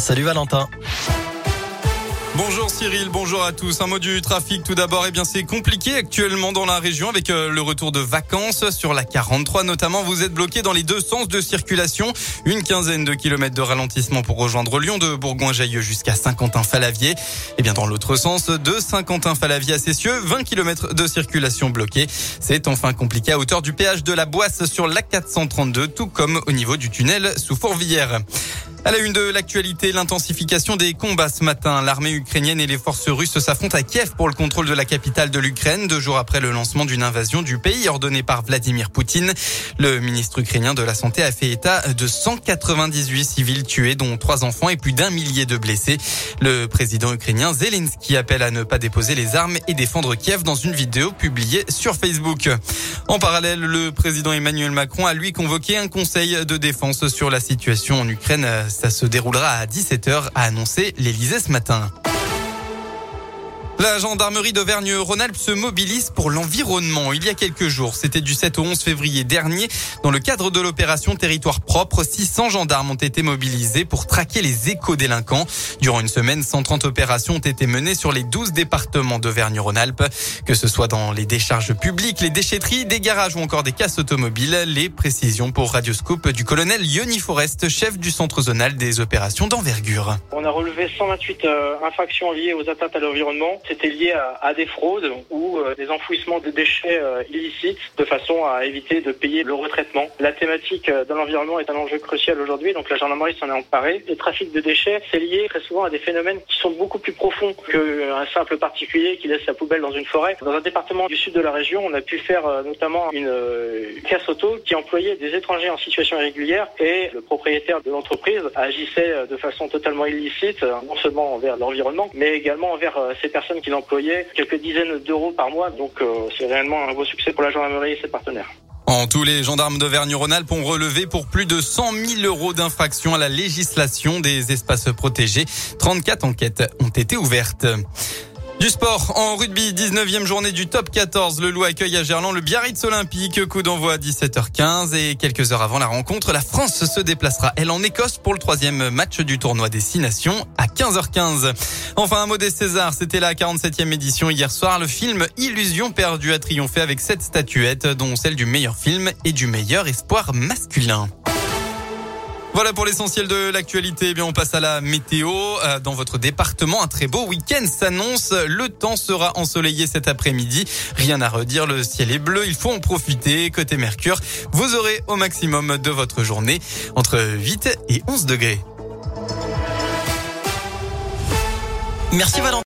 Salut Valentin. Bonjour Cyril, bonjour à tous. Un mot du trafic tout d'abord. Eh bien, c'est compliqué actuellement dans la région avec euh, le retour de vacances sur la 43 notamment. Vous êtes bloqué dans les deux sens de circulation. Une quinzaine de kilomètres de ralentissement pour rejoindre Lyon de Bourgoin-Jallieu jusqu'à Saint-Quentin-Falavier. Eh bien, dans l'autre sens de Saint-Quentin-Falavier à Cessieux, 20 kilomètres de circulation bloquée. C'est enfin compliqué à hauteur du péage de la Boisse sur la 432, tout comme au niveau du tunnel sous Fourvière. À la une de l'actualité, l'intensification des combats ce matin. L'armée ukrainienne et les forces russes s'affrontent à Kiev pour le contrôle de la capitale de l'Ukraine, deux jours après le lancement d'une invasion du pays ordonnée par Vladimir Poutine. Le ministre ukrainien de la Santé a fait état de 198 civils tués, dont trois enfants et plus d'un millier de blessés. Le président ukrainien Zelensky appelle à ne pas déposer les armes et défendre Kiev dans une vidéo publiée sur Facebook. En parallèle, le président Emmanuel Macron a lui convoqué un conseil de défense sur la situation en Ukraine ça se déroulera à 17h, a annoncé l'Elysée ce matin. La gendarmerie d'Auvergne-Rhône-Alpes se mobilise pour l'environnement. Il y a quelques jours, c'était du 7 au 11 février dernier, dans le cadre de l'opération Territoire propre, 600 gendarmes ont été mobilisés pour traquer les éco-délinquants. Durant une semaine, 130 opérations ont été menées sur les 12 départements d'Auvergne-Rhône-Alpes. Que ce soit dans les décharges publiques, les déchetteries, des garages ou encore des casses automobiles, les précisions pour Radioscope du colonel Yoni Forest, chef du centre zonal des opérations d'envergure. On a relevé 128 euh, infractions liées aux atteintes à l'environnement c'était lié à, des fraudes ou euh, des enfouissements de déchets euh, illicites de façon à éviter de payer le retraitement. La thématique euh, de l'environnement est un enjeu crucial aujourd'hui, donc la gendarmerie s'en est emparée. Le trafic de déchets, c'est lié très souvent à des phénomènes qui sont beaucoup plus profonds qu'un simple particulier qui laisse sa poubelle dans une forêt. Dans un département du sud de la région, on a pu faire notamment une casse auto qui employait des étrangers en situation irrégulière et le propriétaire de l'entreprise agissait de façon totalement illicite, non seulement envers l'environnement, mais également envers ces personnes qu'il employait quelques dizaines d'euros par mois. Donc euh, c'est réellement un beau succès pour la gendarmerie et ses partenaires. En tous les gendarmes d'Auvergne-Rhône-Alpes ont relevé pour plus de 100 000 euros d'infraction à la législation des espaces protégés. 34 enquêtes ont été ouvertes. Du sport en rugby, 19e journée du top 14. Le Loup accueille à Gerland le Biarritz Olympique. Coup d'envoi à 17h15 et quelques heures avant la rencontre, la France se déplacera, elle, en Écosse pour le troisième match du tournoi des Six Nations à 15h15. Enfin, un mot des Césars. C'était la 47e édition hier soir. Le film Illusion perdue a triomphé avec sept statuettes, dont celle du meilleur film et du meilleur espoir masculin. Voilà pour l'essentiel de l'actualité. Eh bien, on passe à la météo. Euh, dans votre département, un très beau week-end s'annonce. Le temps sera ensoleillé cet après-midi. Rien à redire. Le ciel est bleu. Il faut en profiter. Côté Mercure, vous aurez au maximum de votre journée entre 8 et 11 degrés. Merci Valentin.